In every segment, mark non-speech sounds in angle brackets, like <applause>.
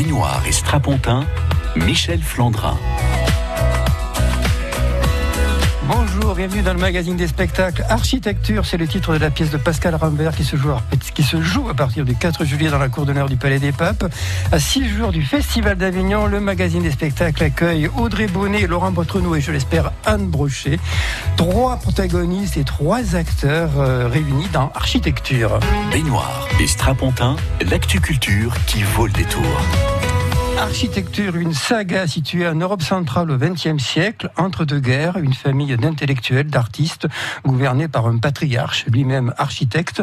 Baignoire et Strapontin, Michel Flandrin. Bonjour, bienvenue dans le magazine des spectacles. Architecture, c'est le titre de la pièce de Pascal Rambert qui se joue, à partir du 4 juillet dans la cour d'honneur du Palais des Papes. À six jours du Festival d'Avignon, le magazine des spectacles accueille Audrey Bonnet, Laurent Botrenou et je l'espère Anne Brochet. Trois protagonistes et trois acteurs euh, réunis dans Architecture. Baignoire et Strapontin, l'actu culture qui vaut le détour. Architecture, une saga située en Europe centrale au XXe siècle, entre deux guerres, une famille d'intellectuels, d'artistes, gouvernée par un patriarche, lui-même architecte,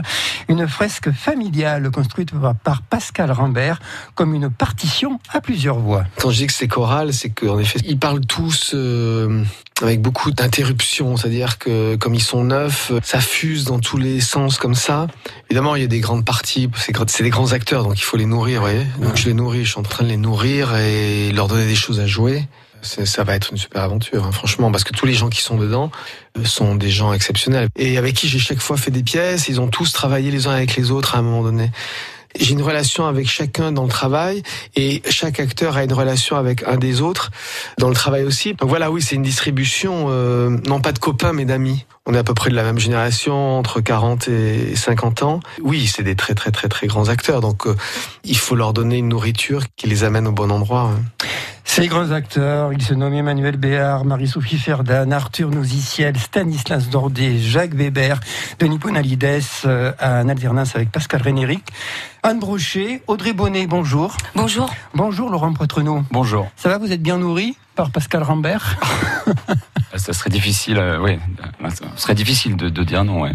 une fresque familiale construite par Pascal Rambert comme une partition à plusieurs voix. Quand je dis que c'est choral, c'est qu'en effet, ils parlent tous euh, avec beaucoup d'interruptions, c'est-à-dire que comme ils sont neufs, ça fuse dans tous les sens comme ça. Évidemment, il y a des grandes parties, c'est des grands acteurs, donc il faut les nourrir, vous voyez. Donc je les nourris, je suis en train de les nourrir et leur donner des choses à jouer. Ça va être une super aventure, hein, franchement, parce que tous les gens qui sont dedans euh, sont des gens exceptionnels et avec qui j'ai chaque fois fait des pièces. Ils ont tous travaillé les uns avec les autres à un moment donné j'ai une relation avec chacun dans le travail et chaque acteur a une relation avec un des autres dans le travail aussi. Donc voilà, oui, c'est une distribution, euh, non pas de copains, mais d'amis. On est à peu près de la même génération, entre 40 et 50 ans. Oui, c'est des très très très très grands acteurs, donc euh, il faut leur donner une nourriture qui les amène au bon endroit. Hein. Ces grands acteurs, ils se nomment Emmanuel Béard, Marie-Sophie Ferdan, Arthur Nouziciel, Stanislas Dordet, Jacques Weber, Denis Ponalides, euh, en alternance avec Pascal Rénéric, Anne Brochet, Audrey Bonnet, bonjour. Bonjour. Bonjour Laurent Poitrenaud. Bonjour. Ça va, vous êtes bien nourri par Pascal Rambert? <laughs> Ça serait difficile, euh, oui, ça serait difficile de, dire non, ouais.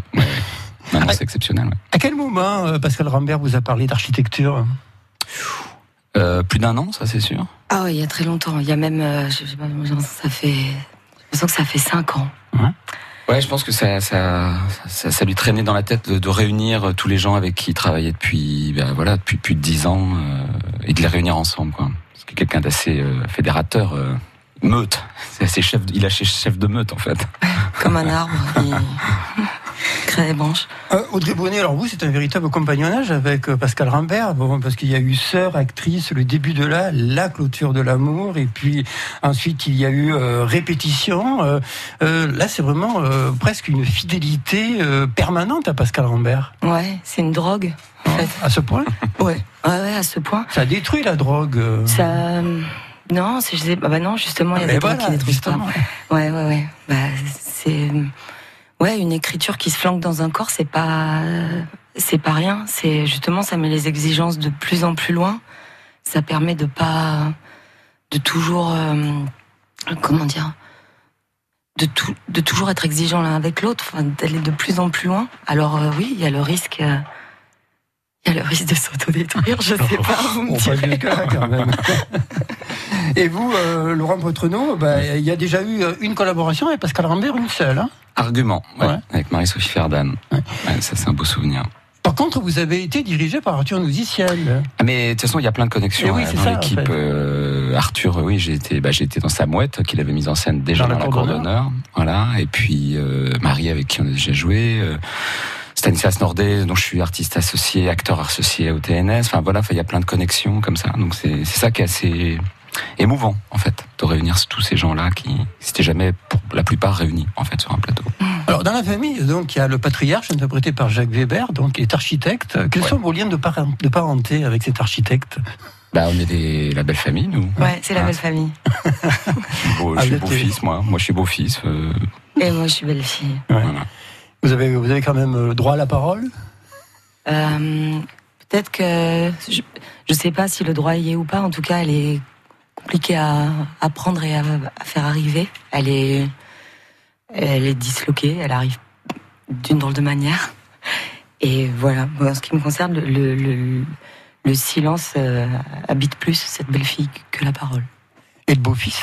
c'est exceptionnel. À quel moment euh, Pascal Rambert vous a parlé d'architecture? Euh, plus d'un an, ça c'est sûr. Ah oui, il y a très longtemps. Il y a même, euh, je sais pas, ça fait, je que ça fait cinq ans. Ouais. je pense que ça, ça, ça, lui traînait dans la tête de, réunir tous les gens avec qui il travaillait depuis, ben voilà, depuis plus de dix ans euh, et de les réunir ensemble, quoi. Parce que quelqu'un d'assez fédérateur. meute, <laughs> c'est assez chef, il a chef de meute en fait. Comme un arbre. <laughs> Euh, Audrey Bonnet, alors vous, c'est un véritable compagnonnage avec euh, Pascal Rambert, parce qu'il y a eu Sœur, actrice, le début de là, la clôture de l'amour, et puis ensuite il y a eu euh, répétition. là, c'est vraiment presque une fidélité permanente à Pascal Rambert. Ouais, c'est une drogue. En fait. À ce point <laughs> ouais. ouais, à ce point. Ça détruit la drogue. Ça. Non, je bah, bah non, justement, il y a ah, des drogues qui détruisent pas. Ouais, ouais, ouais. Bah, ouais, une écriture qui se flanque dans un corps, c'est pas, c'est pas rien. C'est justement, ça met les exigences de plus en plus loin. Ça permet de pas, de toujours, euh, comment dire, de, tout, de toujours être exigeant l'un avec l'autre, d'aller de plus en plus loin. Alors euh, oui, il y a le risque. Euh, il y a le risque de s'autodétruire, je sais pas. Vous me quand même. <laughs> Et vous, Laurent Potrenaud, bah, il y a déjà eu une collaboration avec Pascal Rambert, une seule. Hein? Argument, avec Marie-Sophie Ferdan. ça, c'est un beau souvenir. Par contre, vous avez été dirigé par Arthur Nouziciel. Ah, mais de toute façon, il y a plein de connexions eh dans l'équipe. Euh, Arthur, oui, j'ai été, bah, j'ai été dans sa mouette qu'il avait mise en scène déjà dans, la cour d'honneur. Voilà. Et puis euh, Marie, avec qui on a déjà joué. Stanislas Nordet, dont je suis artiste associé, acteur associé au TNS. Enfin voilà, il y a plein de connexions comme ça. Donc c'est ça qui est assez émouvant en fait de réunir tous ces gens-là qui s'étaient jamais pour la plupart réunis en fait sur un plateau. <laughs> Alors dans la famille donc il y a le patriarche interprété par Jacques Weber donc qui est architecte. Quels sont vos liens de, de parenté avec cet architecte? Bah, on est des, la belle famille, nous. Ouais, c'est la ah. belle famille. <laughs> je suis beau-fils, moi. Moi, je suis beau-fils. Euh. Et moi, je suis belle-fille. Vous, avez, vous avez quand même euh, droit à la parole? Euh, Peut-être que... Je ne sais pas si le droit y est ou pas. En tout cas, elle est compliquée à, à prendre et à, faire arriver. Elle est, elle est disloquée, elle arrive d'une drôle de manière. Et voilà, en ce qui me concerne, le, le, le silence euh, habite plus cette belle fille que la parole. Et le beau-fils?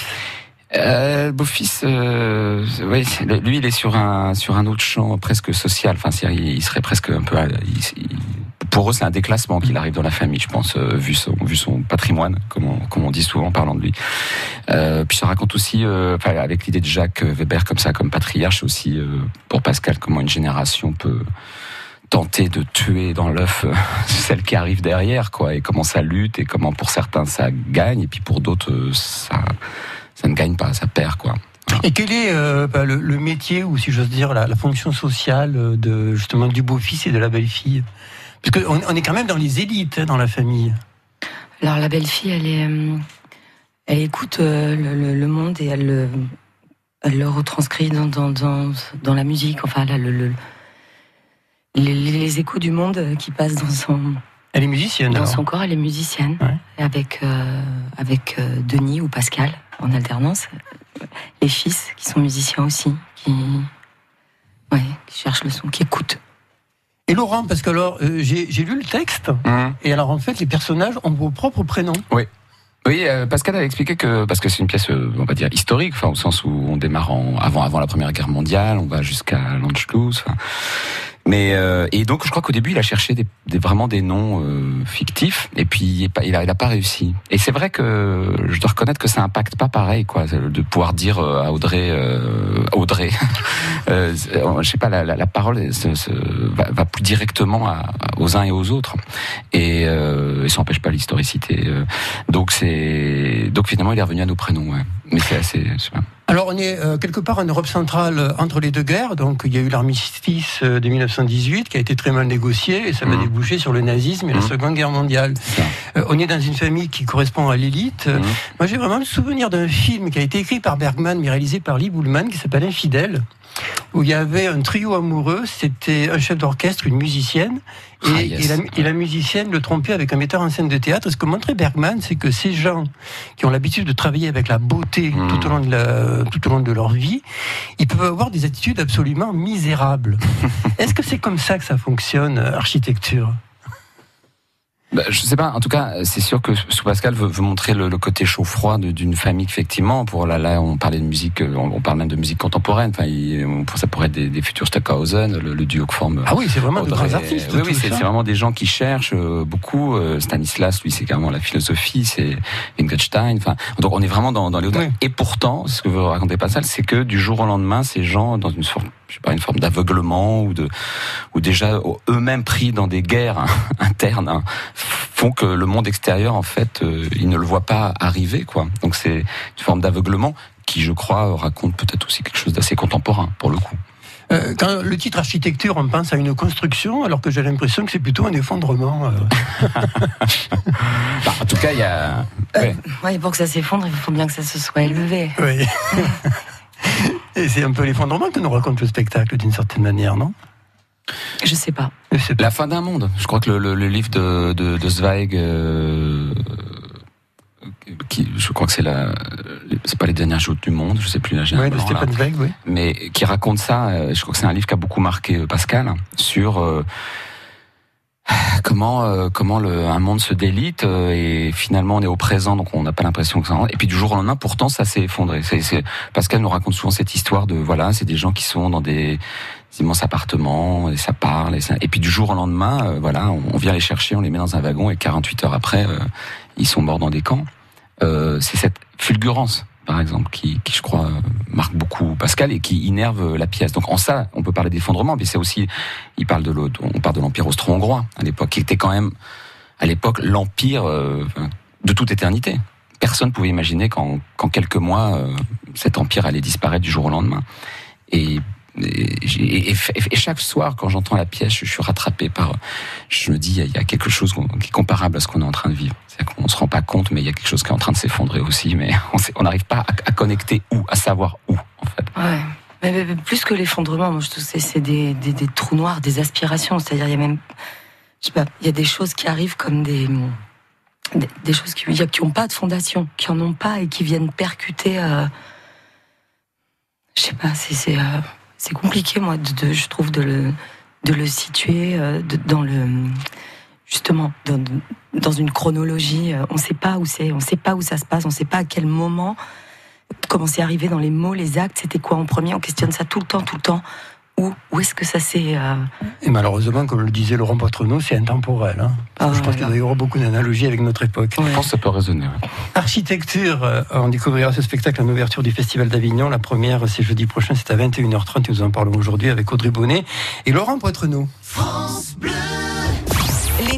Euh, Beau-fils, euh, oui, lui, il est sur un sur un autre champ presque social. Enfin, il serait presque un peu. Il, pour eux, c'est un déclassement qu'il arrive dans la famille, je pense, euh, vu son vu son patrimoine, comme on, comme on dit souvent en parlant de lui. Euh, puis ça raconte aussi, euh, avec l'idée de Jacques Weber comme ça, comme patriarche aussi pour Pascal, comment une génération peut tenter de tuer dans l'œuf euh, <laughs> celle qui arrive derrière, quoi, et comment ça lutte, et comment pour certains ça gagne, et puis pour d'autres euh, ça, ça ne gagne pas, ça perd, quoi. Et quel est euh, bah, le, métier, ou si j'ose dire, la, fonction sociale de justement du beau-fils et de la belle-fille? Parce qu'on on est quand même dans les élites, hein, dans la famille. Alors la belle-fille, elle est, elle écoute le, monde et elle le, elle le retranscrit dans, dans, dans, dans la musique. Enfin, là, le les, échos du monde qui passent dans son. Elle est musicienne. Dans son corps, elle est musicienne, avec euh, avec euh, Denis ou Pascal en alternance. Les fils qui sont musiciens aussi, qui ouais, qui cherchent le son, qui écoutent. Et Laurent, parce que alors euh, j'ai lu le texte, mmh. et alors en fait les personnages ont vos propres prénoms. Oui. Oui, Pascal a expliqué que parce que c'est une pièce, on va dire historique, enfin au sens où on démarre en, avant avant la Première Guerre mondiale, on va jusqu'à l'Anschluss. Enfin, mais euh, et donc je crois qu'au début il a cherché des, des, vraiment des noms euh, fictifs et puis il, a, il a pas réussi. Et c'est vrai que je dois reconnaître que ça impacte pas pareil quoi de pouvoir dire euh, à Audrey euh, Audrey <laughs> euh, je sais pas la, la, la parole se, se, va, va, plus directement à, aux uns et aux autres et, euh, et ça n'empêche pas l'historicité. donc c'est donc finalement il est revenu à nos prénoms ouais. Mais c'est assez. Alors on est euh, quelque part en Europe centrale euh, entre les deux guerres. Donc il y a eu l'armistice euh, de 1918 qui a été très mal négocié et ça va mmh. déboucher sur le nazisme et la mmh. Seconde Guerre mondiale. on est dans une famille qui correspond à l'élite. Mmh. Moi j'ai vraiment le souvenir d'un film qui a été écrit par Bergman mais réalisé par Lee Bullman qui s'appelle Infidèle où il y avait un trio amoureux, c'était un chef d'orchestre, une musicienne, et, ah, la, musicienne le trompait avec un metteur en scène de théâtre. Ce que montrait Bergman, c'est que ces gens qui ont l'habitude de travailler avec la beauté hmm. tout, au long de la, tout au long de leur vie, ils peuvent avoir des attitudes absolument misérables. <laughs> Est-ce que c'est comme ça que ça fonctionne, euh, architecture? Bah, je sais pas. En tout cas, c'est sûr que sous Pascal veut, veut montrer le, le côté chaud-froid d'une famille effectivement. Pour là, là, on parlait de musique, euh, on, parle même de musique contemporaine. Enfin, il, ça pourrait être des, des futurs Stockhausen, le, le, duo que forme. Ah oui, c'est vraiment de grands artistes. Oui, oui, c'est vraiment des gens qui cherchent euh, beaucoup. Euh, Stanislas, lui, c'est carrément la philosophie. C'est Wittgenstein. Enfin, donc on est vraiment dans, dans les oui. Et pourtant, ce que veut raconter Pascal, c'est que du jour au lendemain, ces gens, dans une sorte je sais pas, une forme d'aveuglement ou de, ou déjà eux-mêmes pris dans des guerres <laughs> internes, hein, font que le monde extérieur, en fait, euh, ils ne le voient pas arriver, quoi. Donc c'est une forme d'aveuglement qui, je crois, raconte peut-être aussi quelque chose d'assez contemporain, pour le coup. Euh, quand le titre architecture, on pense à une construction, alors que j'ai l'impression que c'est plutôt un effondrement. Euh. <laughs> bah, en tout cas, il y a. Ouais. ouais. pour que ça s'effondre, il faut bien que ça se soit élevé. Oui. <laughs> Et c'est un peu l'effondrement que nous raconte le spectacle, d'une certaine manière, non? Je sais pas. La fin d'un monde. Je crois que le, le, livre de, de, de Zweig, euh, qui, je crois que c'est la, c'est pas les dernières joutes du monde, je sais plus la ouais, de Stephen Zweig, oui. Mais qui raconte ça. Euh, je crois que c'est un livre qui a beaucoup marqué euh, Pascal sur comment euh, comment le, un monde se délite euh, et finalement on est au présent donc on n'a pas l'impression que ça et puis du jour au lendemain pourtant ça s'est effondré. C'est, Pascal nous raconte souvent cette histoire de voilà c'est des gens qui sont dans des, immenses appartements et ça parle et, ça, et puis du jour au lendemain euh, voilà on, vient les chercher on les met dans un wagon et 48 heures après ils sont morts dans des camps. C'est cette fulgurance par exemple, qui, qui, je crois marque beaucoup Pascal et qui innerve la pièce. Donc en ça, on peut parler d'effondrement, mais c'est aussi, il parle de l'autre, on parle de l'empire austro-hongrois à l'époque, qui était quand même à l'époque l'empire euh, de toute éternité. Personne pouvait imaginer qu'en quelques mois, euh, cet empire allait disparaître du jour au lendemain. Et et, chaque soir, quand j'entends la pièce, je, suis rattrapé par. Je me dis, il y a quelque chose qui est comparable à ce qu'on est en train de vivre. C'est qu'on se rend pas compte, mais il y a quelque chose qui est en train de s'effondrer aussi, mais <laughs> on n'arrive pas à, connecter où, à savoir où, en fait. Ouais. Mais, plus que l'effondrement, moi je trouve que c'est des, trous noirs, des aspirations. C'est-à-dire, il y a même, je sais pas, il y a des choses qui arrivent comme des, des, choses qui n'ont pas de fondation, qui en ont pas et qui viennent percuter. Euh, je sais pas, c'est euh, c'est compliqué, moi, je trouve, de le, situer euh, dans le justement dans, une chronologie. Euh, on sait pas où c'est, on ne sait pas où ça se passe, on ne sait pas à quel moment, comment c'est arrivé dans les mots, les actes, c'était quoi en premier. On questionne ça tout le temps, tout le temps. Où Où est-ce que ça s'est... Euh, Et malheureusement, comme le disait Laurent Patronneau, c'est intemporel. Hein. Ah, je pense qu'il y aura beaucoup d'analogies avec notre époque. Je pense que ça peut résonner. Architecture, euh, on découvrira ce spectacle en ouverture du Festival d'Avignon. La première, c'est jeudi prochain, c'est à 21h30. Nous en parlons aujourd'hui avec Audrey Bonnet et Laurent Patronneau. France Bleu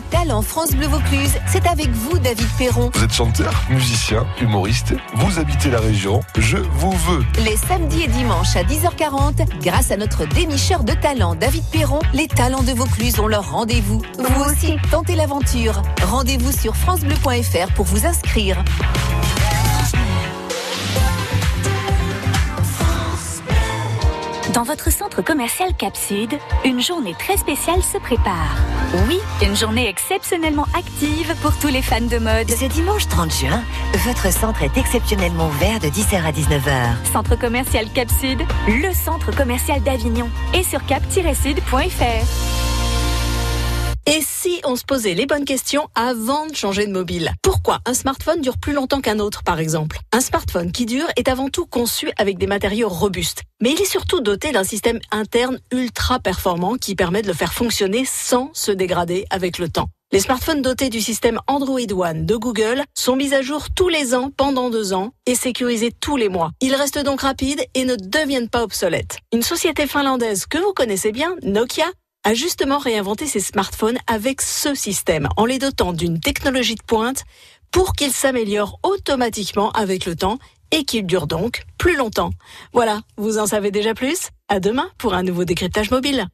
les talents France Bleu Vaucluse, c'est avec vous, David Perron. Vous êtes chanteur, musicien, humoriste, vous habitez la région, je vous veux. Les samedis et dimanches à 10h40, grâce à notre dénicheur de talents, David Perron, les talents de Vaucluse ont leur rendez-vous. Vous aussi, tentez l'aventure. Rendez-vous sur FranceBleu.fr pour vous inscrire. Dans votre centre commercial Cap Sud, une journée très spéciale se prépare. Oui, une journée exceptionnellement active pour tous les fans de mode. Ce dimanche 30 juin, votre centre est exceptionnellement ouvert de 10h à 19h. Centre commercial Cap Sud, le centre commercial d'Avignon et sur cap-sud.fr. Et si on se posait les bonnes questions avant de changer de mobile? Pourquoi un smartphone dure plus longtemps qu'un autre, par exemple? Un smartphone qui dure est avant tout conçu avec des matériaux robustes. Mais il est surtout doté d'un système interne ultra performant qui permet de le faire fonctionner sans se dégrader avec le temps. Les smartphones dotés du système Android One de Google sont mis à jour tous les ans pendant deux ans et sécurisés tous les mois. Ils restent donc rapides et ne deviennent pas obsolètes. Une société finlandaise que vous connaissez bien, Nokia, a justement réinventé ses smartphones avec ce système, en les dotant d'une technologie de pointe pour qu'ils s'améliorent automatiquement avec le temps et qu'ils durent donc plus longtemps. Voilà, vous en savez déjà plus? À demain pour un nouveau décryptage mobile.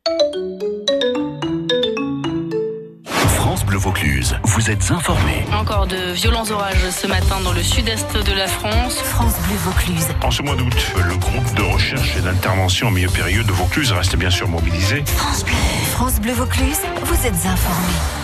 Bleu Vaucluse. Vous êtes informés. Encore de violents orages ce matin dans le sud-est de la France. France Bleu Vaucluse. En ce mois d'août, le groupe de recherche et d'intervention en milieu période de Vaucluse reste bien sûr mobilisé. France Bleu. France Bleu Vaucluse, vous êtes informés.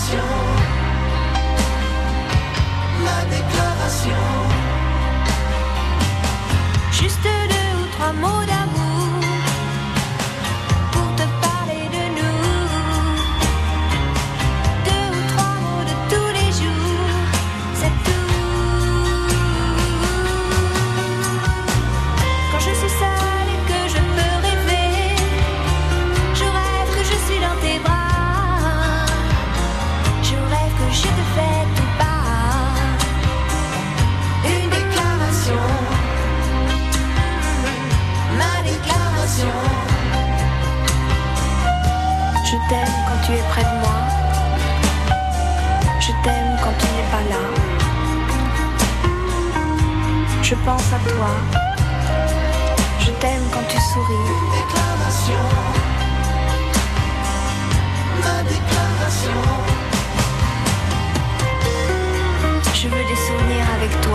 pasión.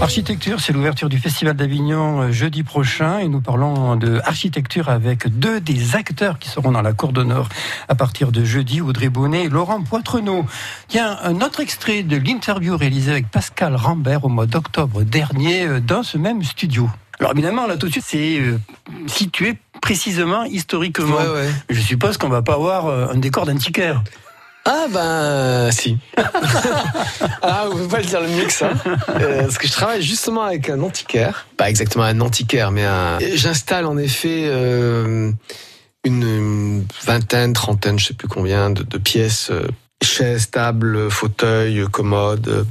Architecture, c'est l'ouverture du Festival d'Avignon euh, jeudi prochain et nous parlons de architecture avec deux des acteurs qui seront dans la cour d'honneur à partir de jeudi, Audrey Bonnet et Laurent Poitrenaud. Tiens, un autre extrait de l'interview réalisée avec Pascal Rambert au mois d'octobre dernier euh, dans ce même studio. Alors évidemment, là tout de suite, c'est euh, situé précisément historiquement. Ouais, ouais. Je suppose qu'on va pas avoir un décor d'antiquaire. Ah ben si. <laughs> ah, on peut pas le dire le mieux que ça. Euh, parce que je travaille justement avec un antiquaire. Pas exactement un antiquaire, mais un... J'installe en effet euh, une vingtaine, trentaine, je sais plus combien, de, pièces. Chaises, tables, fauteuils, commodes,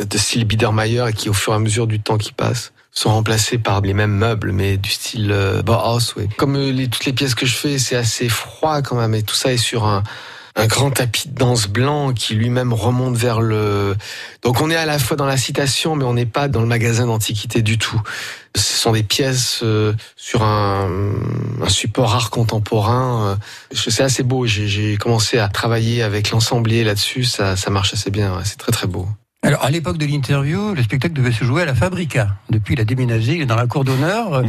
de style Biedermeier et qui au fur et à mesure du temps qui passe sont remplacés par les mêmes meubles, mais du style Bauhaus. Ouais. Comme toutes les pièces que je fais, c'est assez froid quand même, et tout ça est sur un, un grand tapis de danse blanc qui lui-même remonte vers le. Donc on est à la fois dans la citation, mais on n'est pas dans le magasin d'antiquité du tout. Ce sont des pièces euh, sur un, un, support art contemporain. C'est assez beau. J'ai commencé à travailler avec l'ensemblier là-dessus. Ça, ça marche assez bien. C'est très très beau. Alors, à l'époque de l'interview, le spectacle devait se jouer à la Fabrica. Depuis, il a déménagé, il est dans la cour d'honneur.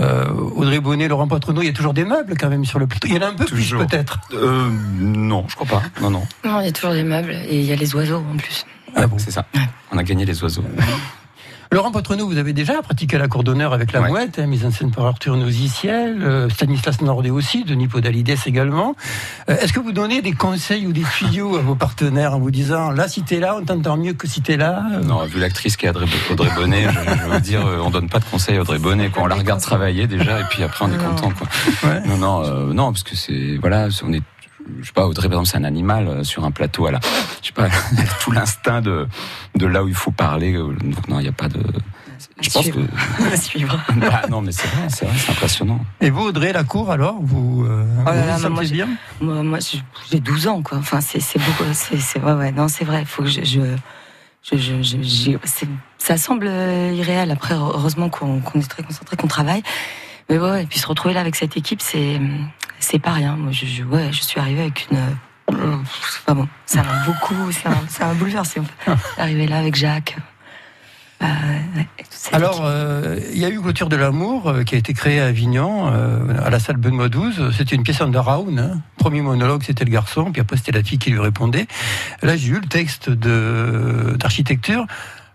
Euh, Audrey Bonnet, Laurent Patronneau, il y a toujours des meubles quand même sur le plateau. Il y en a un peu toujours. plus peut-être. Euh, non, je crois pas. Non, non. Non, il y a toujours des meubles et il y a les oiseaux en plus. Ah bon C'est ça. Ouais. On a gagné les oiseaux. <laughs> Laurent Potrenou, vous avez déjà pratiqué la cour d'honneur avec la ouais. mouette, hein, mise en scène par Arthur Noziciel, euh, Stanislas Nordet aussi, Denis Podalides également. Euh, Est-ce que vous donnez des conseils ou des tuyaux à vos partenaires en vous disant là, si t'es là, on t'entend mieux que si t'es là Non, vu l'actrice qui est Audrey, Audrey Bonnet, je, je, veux dire, on donne pas de conseils à Audrey Bonnet. Quoi. On la regarde travailler déjà et puis après on est content. Quoi. Ouais. Non, non, euh, non, parce que c'est voilà, on est je sais pas, Audrey, par exemple, c'est un animal euh, sur un plateau. Elle a, je sais pas, <laughs> elle a tout l'instinct de, de là où il faut parler. Donc, non, il n'y a pas de. Je pense que. <laughs> À suivre. bah, <laughs> non, mais c'est vrai, c'est vrai, c'est impressionnant. Et vous, Audrey, la cour, alors Vous, euh, oh là là, vous moi, bien? Moi, moi j'ai 12 ans, quoi. Enfin, c'est, c'est beaucoup. C'est, c'est, ouais, ouais, non, c'est vrai. Il faut que je. je... Je, je, je, ça semble irréel. Après, heureusement qu'on, qu'on est très concentré, qu'on travaille. Mais ouais, et puis se retrouver là avec cette équipe, c'est c'est pas rien. Moi, je, je, ouais, je suis arrivée avec une. Euh, pas bon. Ça m'a beaucoup. Ça m'a, bouleversé. <laughs> Arriver là avec Jacques. Euh, ouais, Alors, il euh, y a eu Clôture de l'amour euh, qui a été créée à Avignon, euh, à la salle Benoît XII. C'était une pièce Raoun. Hein. Premier monologue, c'était le garçon, puis après, c'était la fille qui lui répondait. Là, j'ai eu le texte d'architecture.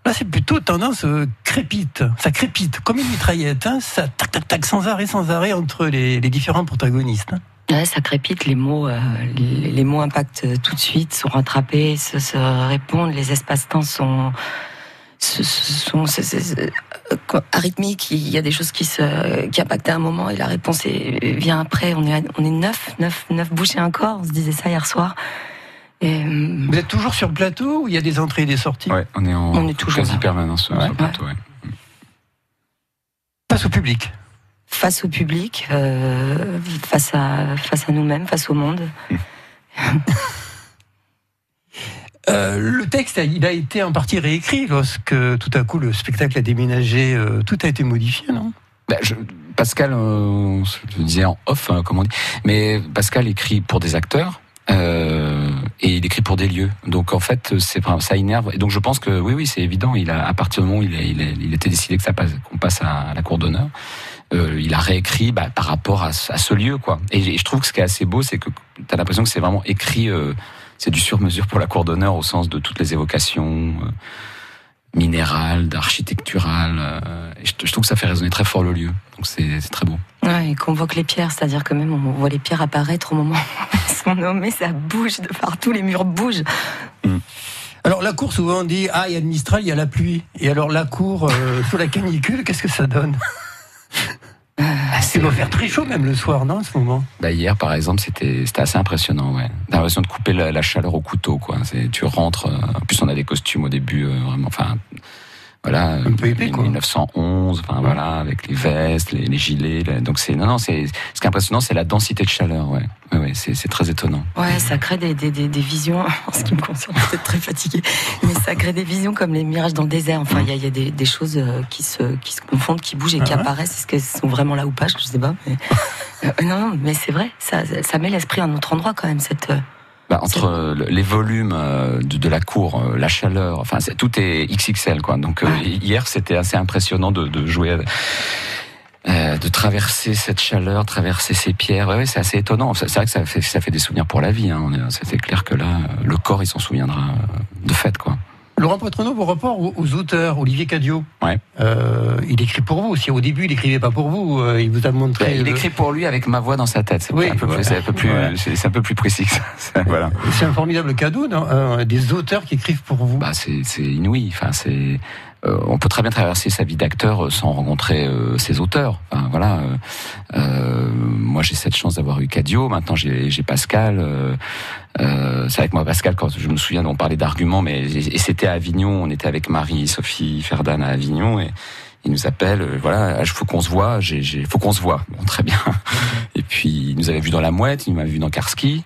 Là, c'est plutôt tendance euh, crépite. Ça crépite, comme une mitraillette. Hein. Ça tac, tac, tac, sans arrêt, sans arrêt entre les, différents protagonistes. Hein. Ça crépite, les mots, euh, les, mots impactent tout de suite, sont rattrapés, se, se répondent, les espaces-temps sont, sont, sont arythmiques. Il y a des choses qui se, qui impactent à un moment et la réponse vient après. On est, on est neuf, neuf, neuf bouches et. On se disait ça hier soir. Et... Vous êtes toujours sur le plateau ou il y a des entrées et des sorties Ouais, on est en on est toujours quasi permanence sur, ouais. sur le plateau. Ouais. Face au public Face au public, euh, face à, face à nous-mêmes, face au monde. <laughs> Euh, le texte, il a été en partie réécrit lorsque tout à coup le spectacle a déménagé. Euh, tout a été modifié, non? Ben, je, Pascal, euh, je disais en off, hein, comme on dit, mais Pascal écrit pour des acteurs. Euh, et il écrit pour des lieux. Donc en fait, c'est ça énerve. Et donc je pense que oui, oui, c'est évident. Il a à partir du moment où il, a, il, était décidé que ça passe, qu'on passe à, la cour d'honneur, euh, il a réécrit bah, par rapport à, ce lieu, quoi. Et, et, je trouve que ce qui est assez beau, c'est que tu as l'impression que c'est vraiment écrit. Euh, c'est du sur-mesure pour la cour d'honneur au sens de toutes les évocations minérales, d'architecturales. Euh, je, je, trouve que ça fait résonner très fort le lieu. Donc c'est très beau. Ouais, il convoque les pierres, c'est-à-dire que même on voit les pierres apparaître au moment où elles sont nommées, ça bouge de partout, les murs bougent. Mm. Alors la cour, souvent on dit ah il y a le Mistral, il y a la pluie. Et alors la cour euh, sous la canicule, qu'est-ce que ça donne? Il doit faire très chaud même le soir, non, en ce moment? Bah, Hier, par exemple, c'était assez impressionnant. Ouais. T'as l'impression de couper la, la, chaleur au couteau. Quoi. Tu rentres. Euh, en plus, on a des costumes au début, euh, vraiment. Enfin, voilà, un peu épais, 1911, enfin voilà, avec les vestes, les, gilets. donc c'est non non, c'est ce qui est impressionnant, c'est la densité de chaleur, ouais, ouais, ouais c'est très étonnant. Ouais, ça crée des, des, des, visions. <laughs> En ce qui me concerne, peut-être très fatigué, mais ça crée des visions comme les mirages dans le désert. Enfin, il y a, y a des, des, choses euh, qui se qui se confondent, qui bougent et qui ah apparaissent. Est-ce qu'elles sont vraiment là ou pas? Je sais pas. Mais... <laughs> Euh, non, mais c'est vrai, ça, ça met l'esprit à un autre endroit quand même cette euh, bah, entre les volumes euh, de, la cour, euh, la chaleur, enfin tout est XXL quoi. Donc euh, hier c'était assez impressionnant de, de jouer. de traverser cette chaleur, traverser ces pierres, ouais, c'est assez étonnant. C'est vrai que ça fait, ça fait des souvenirs pour la vie. Hein. C'est clair que là, le corps, il s'en souviendra de fait, quoi. Laurent Poitrenaud, vos rapports aux, auteurs, Olivier Cadio, ouais. euh, il écrit pour vous. Si au début il écrivait pas pour vous, euh, il vous a montré. Ben, il écrit pour lui avec ma voix dans sa tête. C'est un, peu plus, un peu plus, c'est un peu plus précis que ça. <laughs> voilà. C'est un formidable cadeau, non euh, des auteurs qui écrivent pour vous. Bah, c'est inouï. Enfin, c'est euh, on peut très bien traverser sa vie d'acteur euh, sans rencontrer euh, ses auteurs. Enfin, voilà. moi, j'ai cette chance d'avoir eu Cadio. Maintenant, j'ai Pascal. c'est avec moi Pascal quand je me souviens on parlait d'arguments, mais et c'était à Avignon. On était avec Marie, Sophie, Ferdan à Avignon et il nous appelle, voilà, il faut qu'on se voit, j'ai, faut qu'on se voit. Très bien. <laughs> Et puis, il nous avait vu dans la mouette, il m'avait vu dans Karski.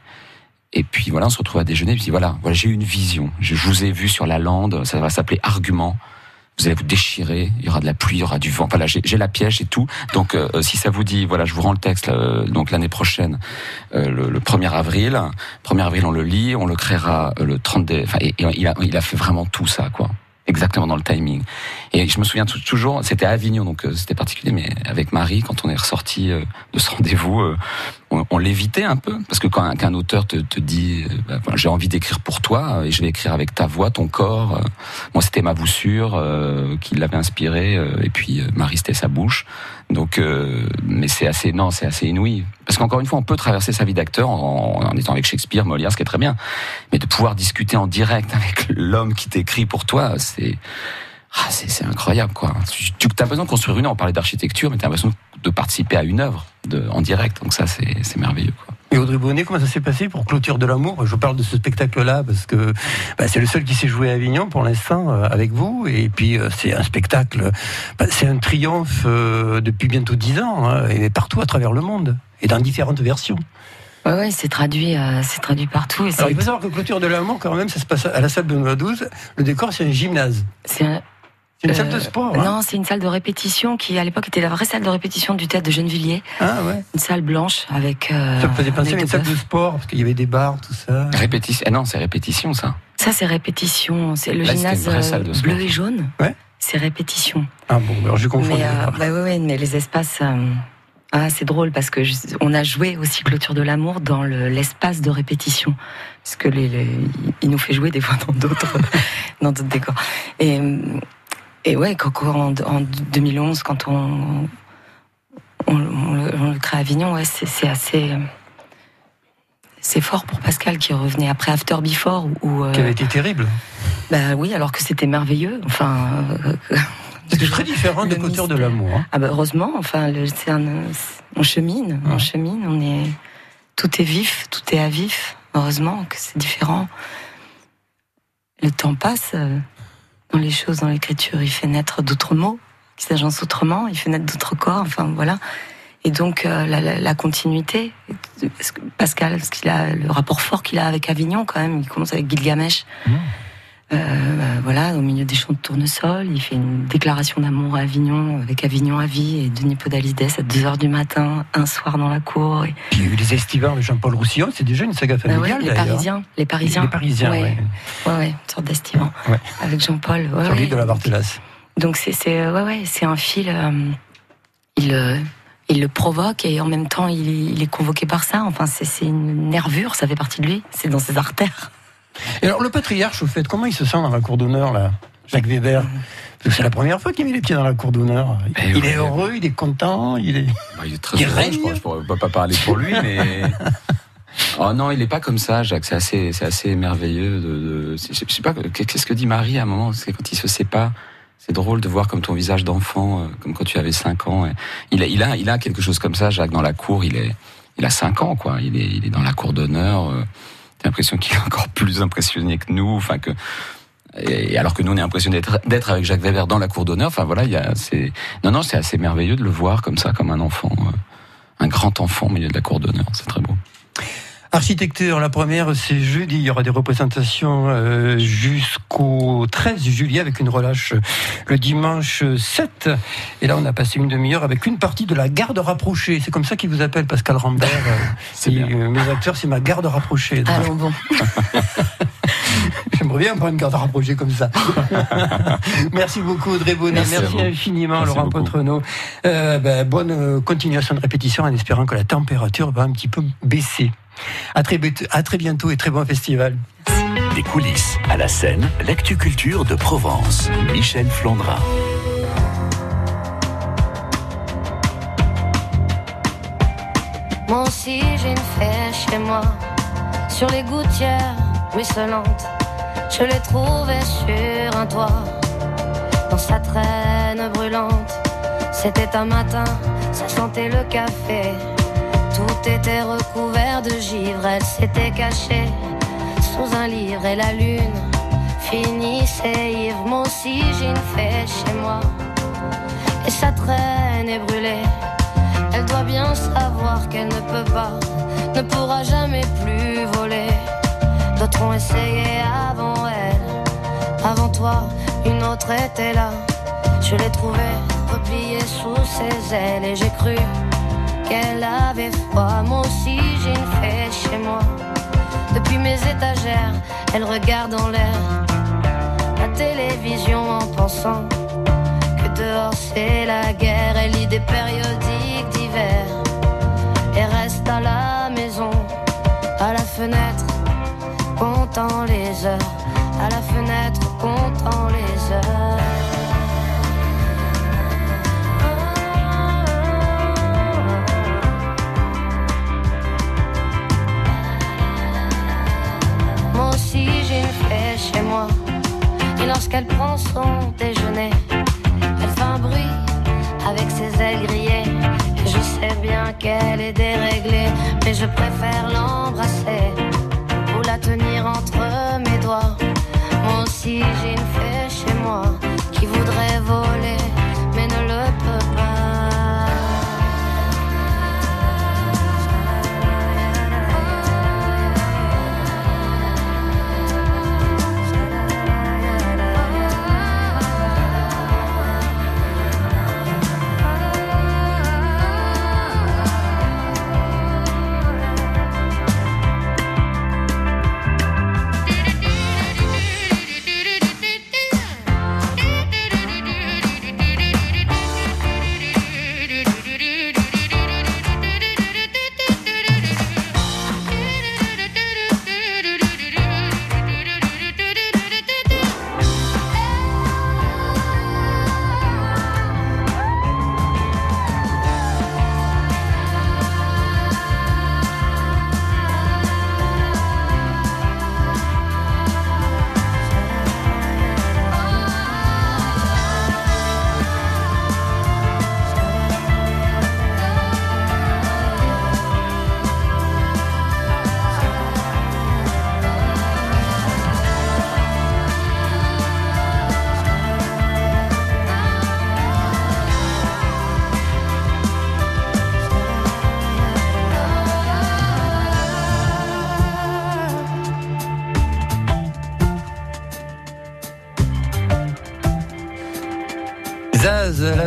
Et puis voilà, on se retrouve à déjeuner. Et puis voilà, voilà, j'ai eu une vision. Je, je vous ai vu sur la lande. Ça va s'appeler Argument vous allez vous déchirer, il y aura de la pluie, il y aura du vent. Voilà, j'ai la piège et tout. Donc, euh, si ça vous dit, voilà, je vous rends le texte. Euh, donc l'année prochaine, euh, le, 1er avril, 1er avril, on le lit, on le créera le 30. Enfin, et, il a, il a fait vraiment tout ça, quoi exactement dans le timing. Et je me souviens toujours, c'était à Avignon, donc c'était particulier, mais avec Marie, quand on est ressorti de ce rendez-vous, on, l'évitait un peu parce que quand un, auteur te, te dit euh, bah, j'ai envie d'écrire pour toi et je vais écrire avec ta voix, ton corps. Euh, moi c'était ma boussure euh, qui l'avait inspiré et puis Marie c'était sa bouche. Donc mais c'est assez non c'est assez inouï parce qu'encore une fois on peut traverser sa vie d'acteur en, en, étant avec Shakespeare, Molière, ce qui est très bien, mais de pouvoir discuter en direct avec l'homme qui t'écrit pour toi c'est ah, c'est incroyable, quoi. Tu, tu as besoin de construire une œuvre. On parlait d'architecture, mais tu as l'impression de participer à une œuvre de, en direct. Donc ça, c'est merveilleux, quoi. Et Audrey Bonnet, comment ça s'est passé pour Clôture de l'amour? Je parle de ce spectacle-là parce que bah, c'est le seul qui s'est joué à Avignon pour l'instant euh, avec vous. Et puis euh, c'est un spectacle, bah, c'est un triomphe euh, depuis bientôt dix ans hein, et partout à travers le monde et dans différentes versions. Ouais, ouais c'est traduit, c'est traduit partout. Et Alors, il faut savoir que Clôture de l'amour, quand même, ça se passe à la salle Benoît 12. Le décor, c'est un gymnase. C'est un, une salle de sport. Hein. non, c'est une salle de répétition qui, à l'époque, était la vraie salle de répétition du théâtre de Gennevilliers. Ah ouais. Une salle blanche avec. Euh, ça me faisait penser à une salle de sport parce qu'il y avait des bars, tout ça. Répétition. Ah non, c'est répétition, ça. Ça, c'est répétition. C'est le gymnase euh, bleu et jaune. Ouais. C'est répétition. Ah bon, alors je confonds. Mais, euh, bah ouais, ouais, mais les espaces. Euh, ah, c'est drôle parce que on a joué aussi Clôture de l'amour dans l'espace de répétition, parce que les, il nous fait jouer des fois dans d'autres <laughs> dans d'autres décors. Et et ouais, quand, en, en 2011, quand on, on, le, crée à Avignon, ouais, c'est assez. C'est fort pour Pascal qui revenait après After Before. Où, euh, qui avait été terrible. Bah oui, alors que c'était merveilleux. Enfin. Euh, c'était très différent de Couture de l'amour. Hein. Ah bah heureusement, enfin, un, on chemine, on chemine, on est, tout est vif, tout est à vif. Heureusement que c'est différent. Le temps passe. Les choses, dans l'écriture. Il fait naître d'autres mots qui s'agencent autrement, il fait naître d'autres corps, enfin voilà. Et donc euh, la, continuité, Pascal, parce qu'il a le rapport fort qu'il a avec Avignon quand même, il commence avec Gilgamesh. Mmh. Euh, voilà, au milieu des champs de tournesol, il fait une déclaration d'amour à Avignon, avec Avignon à vie et Denis Podalides à 2h du matin, un soir dans la cour. Et... Puis il y a eu les estivants de Jean-Paul Roussillon, c'est déjà une saga bah familiale. les, Parisiens, les Parisiens. Les Parisiens, ouais. Ouais, ouais, une sorte d'estivant. Avec Jean-Paul. L'île de la Barthelas. Donc c'est ouais, ouais, c'est un fil. Euh, il, euh, il le provoque et en même temps il, il est convoqué par ça. Enfin, c'est une nervure, ça fait partie de lui, c'est dans ses artères. Et alors, le patriarche, au fait, comment il se sent dans la cour d'honneur, là Jacques Weber c'est la première fois qu'il met les pieds dans la cour d'honneur. Eh il, est heureux, il est content, il est. Bah, il est très heureux, je, ne peux pas parler pour lui, mais. <laughs> Oh non, il n'est pas comme ça, Jacques. C'est assez, c'est assez merveilleux. De, de... Je sais pas, qu'est-ce que dit Marie à un moment C'est quand il se sépare. C'est drôle de voir comme ton visage d'enfant, euh, comme quand tu avais 5 ans. Il a, il a, il a quelque chose comme ça, Jacques, dans la cour. Il est, il a 5 ans, quoi. Il est, il est dans la cour d'honneur. Euh, l'impression qu'il est encore plus impressionné que nous. Enfin que Et alors que nous on est impressionné d'être avec Jacques Weber dans la cour d'honneur. Enfin voilà, il y a c'est non non c'est assez merveilleux de le voir comme ça comme un enfant, euh, un grand enfant au milieu de la cour d'honneur. C'est très beau. Architecture, la première, c'est jeudi. Il y aura des représentations euh, jusqu'au 13 juillet avec une relâche le dimanche 7. Et là, on a passé une demi-heure avec une partie de la garde rapprochée. C'est comme ça qu'il vous appelle, Pascal Rambert. <laughs> Euh, mes acteurs, c'est ma garde rapprochée. Allons bon. <laughs> J'aimerais bien prendre une garde rapprochée comme ça. <laughs> merci beaucoup, Audrey Bonnet. Merci, infiniment, Laurent Potrenaud. Euh, ben, bonne continuation de répétition en espérant que la température va un petit peu baisser. À très, à très bientôt et très bon festival. Des coulisses à la scène, l'actu-culture de Provence. Michel Flandrin. Moi aussi j'ai une fée chez moi, sur les gouttières ruisselantes. Je l'ai trouvée sur un toit, dans sa traîne brûlante. C'était un matin, ça sentait le café. Tout était recouvert de givre, elle s'était cachée sous un livre et la lune finissait ivre. Moi aussi j'ai une fée chez moi et sa traîne est brûlée. Elle doit bien savoir qu'elle ne peut pas, ne pourra jamais plus voler. D'autres ont essayé avant elle, avant toi, une autre était là. Je l'ai trouvée repliée sous ses ailes et j'ai cru qu'elle avait froid. Moi aussi j'ai une fée chez moi. Depuis mes étagères, elle regarde en l'air la télévision en pensant que dehors c'est la guerre. Elle lit des périodiques d'hiver et reste à la maison, à la fenêtre, comptant les heures, à la fenêtre, comptant les heures. Une fée chez moi. Et lorsqu'elle prend son déjeuner, elle fait un bruit avec ses ailes grillées. Je sais bien qu'elle est déréglée, mais je préfère l'embrasser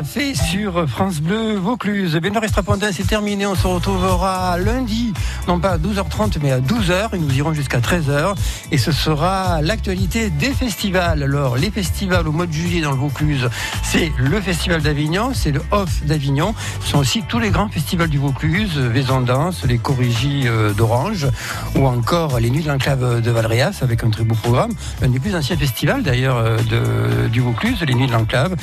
fait sur France Bleu Vaucluse. Benoît Estrapontin, c'est terminé. On se retrouvera lundi, non pas à 12h30, mais à 12h. Et nous irons jusqu'à 13h. Et ce sera l'actualité des festivals. Alors, les festivals au mois de juillet dans le Vaucluse, c'est le Festival d'Avignon, c'est le Off d'Avignon. Ce sont aussi tous les grands festivals du Vaucluse, Vaison Danse, les Corrigies euh, d'Orange, ou encore les Nuits de l'Enclave de Valréas, avec un très beau programme. Un des plus anciens festivals, d'ailleurs, euh, du Vaucluse, les Nuits de l'Enclave.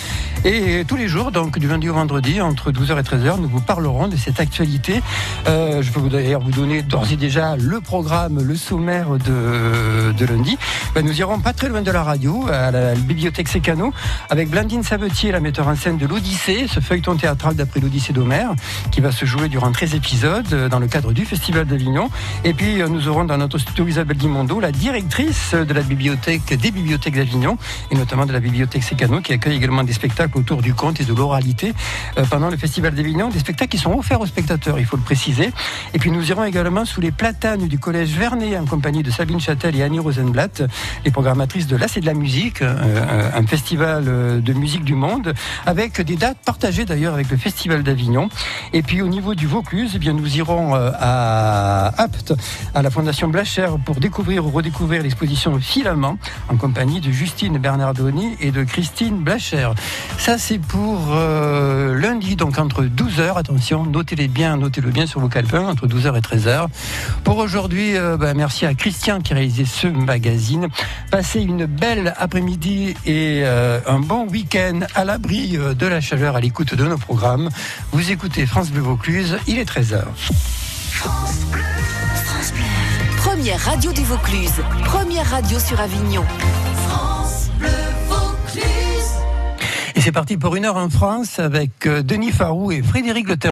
Et tous les jours, donc du lundi au vendredi, entre 12h et 13h, nous vous parlerons de cette actualité. Euh, je peux d'ailleurs vous donner d'ores et déjà le programme, le sommaire de, de lundi. Ben, nous irons pas très loin de la radio, à la, bibliothèque Sécano, avec Blandine Sabetier, la metteur en scène de l'Odyssée, ce feuilleton théâtral d'après l'Odyssée d'Homère, qui va se jouer durant 13 épisodes euh, dans le cadre du Festival d'Avignon. Et puis euh, nous aurons dans notre studio Isabelle Dimondo, la directrice de la bibliothèque, des bibliothèques d'Avignon, et notamment de la bibliothèque Sécano, qui accueille également des spectacles autour du conte et de l'oralité euh, pendant le Festival d'Avignon, des spectacles qui sont offerts aux spectateurs, il faut le préciser. Et puis nous irons également sous les platanes du collège Vernet en compagnie de Sabine Châtel et Annie Rosenblatt, les programmatrices de et de la musique, euh, un festival de musique du monde, avec des dates partagées d'ailleurs avec le Festival d'Avignon. Et puis au niveau du Vaucluse, eh bien, nous irons euh, à Apt, à la Fondation Blacher, pour découvrir ou redécouvrir l'exposition Filament, en compagnie de Justine Bernardoni et de Christine Blacher. Ça, c'est pour euh, lundi, donc entre 12h, attention, notez-les bien, notez-le bien sur vos calepins, entre 12h et 13h. Pour aujourd'hui, euh, bah, merci à Christian qui a réalisé ce magazine. Passez une belle après-midi et un bon week-end à l'abri de la chaleur à l'écoute de nos programmes. Vous écoutez France Bleu Vaucluse, il est 13h. Première radio du Vaucluse, première radio sur Avignon. Et c'est parti pour une heure en France avec euh, Denis Farou et Frédéric Le